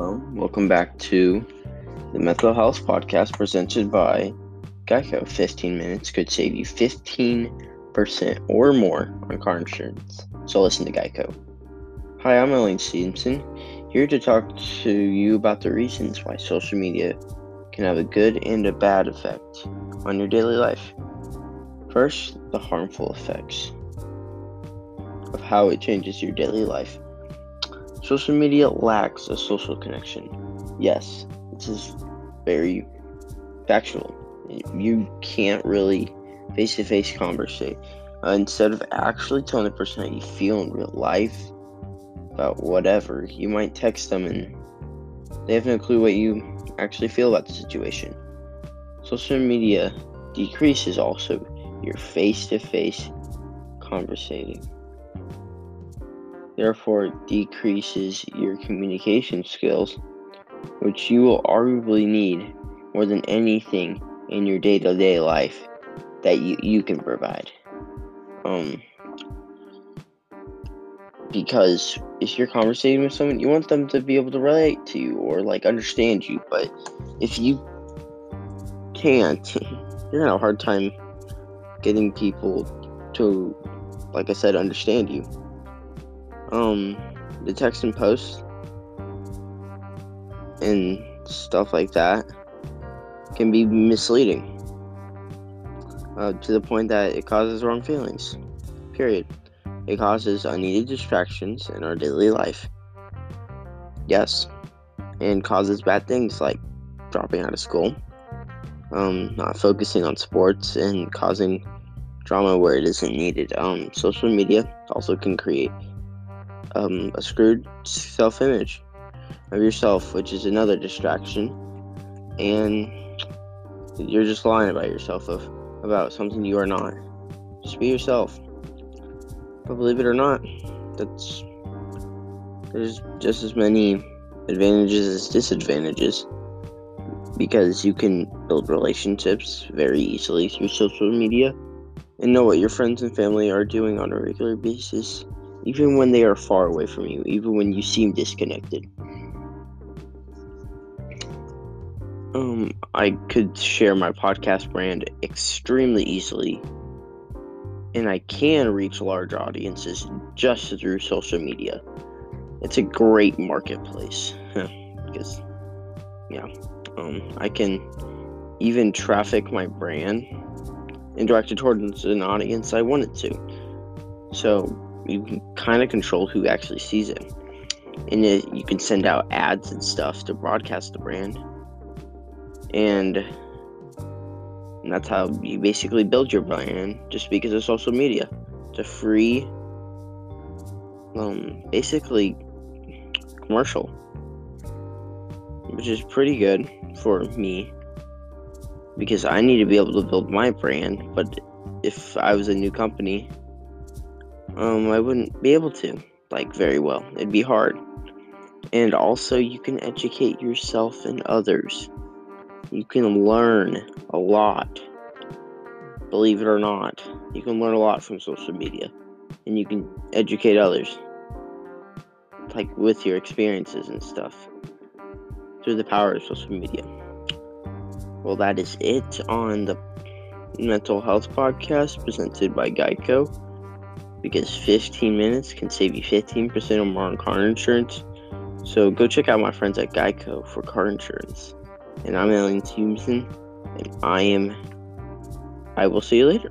Hello, welcome back to the Mental Health Podcast presented by Geico. 15 minutes could save you 15% or more on car insurance. So listen to Geico. Hi, I'm Elaine Stevenson, here to talk to you about the reasons why social media can have a good and a bad effect on your daily life. First, the harmful effects of how it changes your daily life. Social media lacks a social connection. Yes, this is very factual. You can't really face to face conversate. Uh, instead of actually telling the person how you feel in real life about whatever, you might text them and they have no clue what you actually feel about the situation. Social media decreases also your face to face conversating therefore decreases your communication skills, which you will arguably need more than anything in your day to day life that you, you can provide. Um, because if you're conversating with someone, you want them to be able to relate to you or like understand you. But if you can't, you're gonna have a hard time getting people to, like I said, understand you um the text and post and stuff like that can be misleading uh, to the point that it causes wrong feelings. Period. It causes unneeded distractions in our daily life. Yes, and causes bad things like dropping out of school, um, not focusing on sports, and causing drama where it isn't needed. Um, social media also can create um, a screwed self image of yourself, which is another distraction. And you're just lying about yourself of about something you are not. Just be yourself. But believe it or not, that's there's just as many advantages as disadvantages because you can build relationships very easily through social media and know what your friends and family are doing on a regular basis even when they are far away from you, even when you seem disconnected. Um, I could share my podcast brand extremely easily, and I can reach large audiences just through social media. It's a great marketplace because, yeah, um, I can even traffic my brand and direct it towards an audience I want it to. So you can kind of control who actually sees it. And it, you can send out ads and stuff to broadcast the brand. And, and that's how you basically build your brand just because of social media. It's a free, um, basically commercial, which is pretty good for me because I need to be able to build my brand. But if I was a new company, um, I wouldn't be able to, like, very well. It'd be hard. And also, you can educate yourself and others. You can learn a lot. Believe it or not, you can learn a lot from social media. And you can educate others. Like, with your experiences and stuff. Through the power of social media. Well, that is it on the Mental Health Podcast presented by Geico because 15 minutes can save you 15% or more on car insurance. So go check out my friends at Geico for car insurance. And I'm Ellen Stevenson, and I am. I will see you later.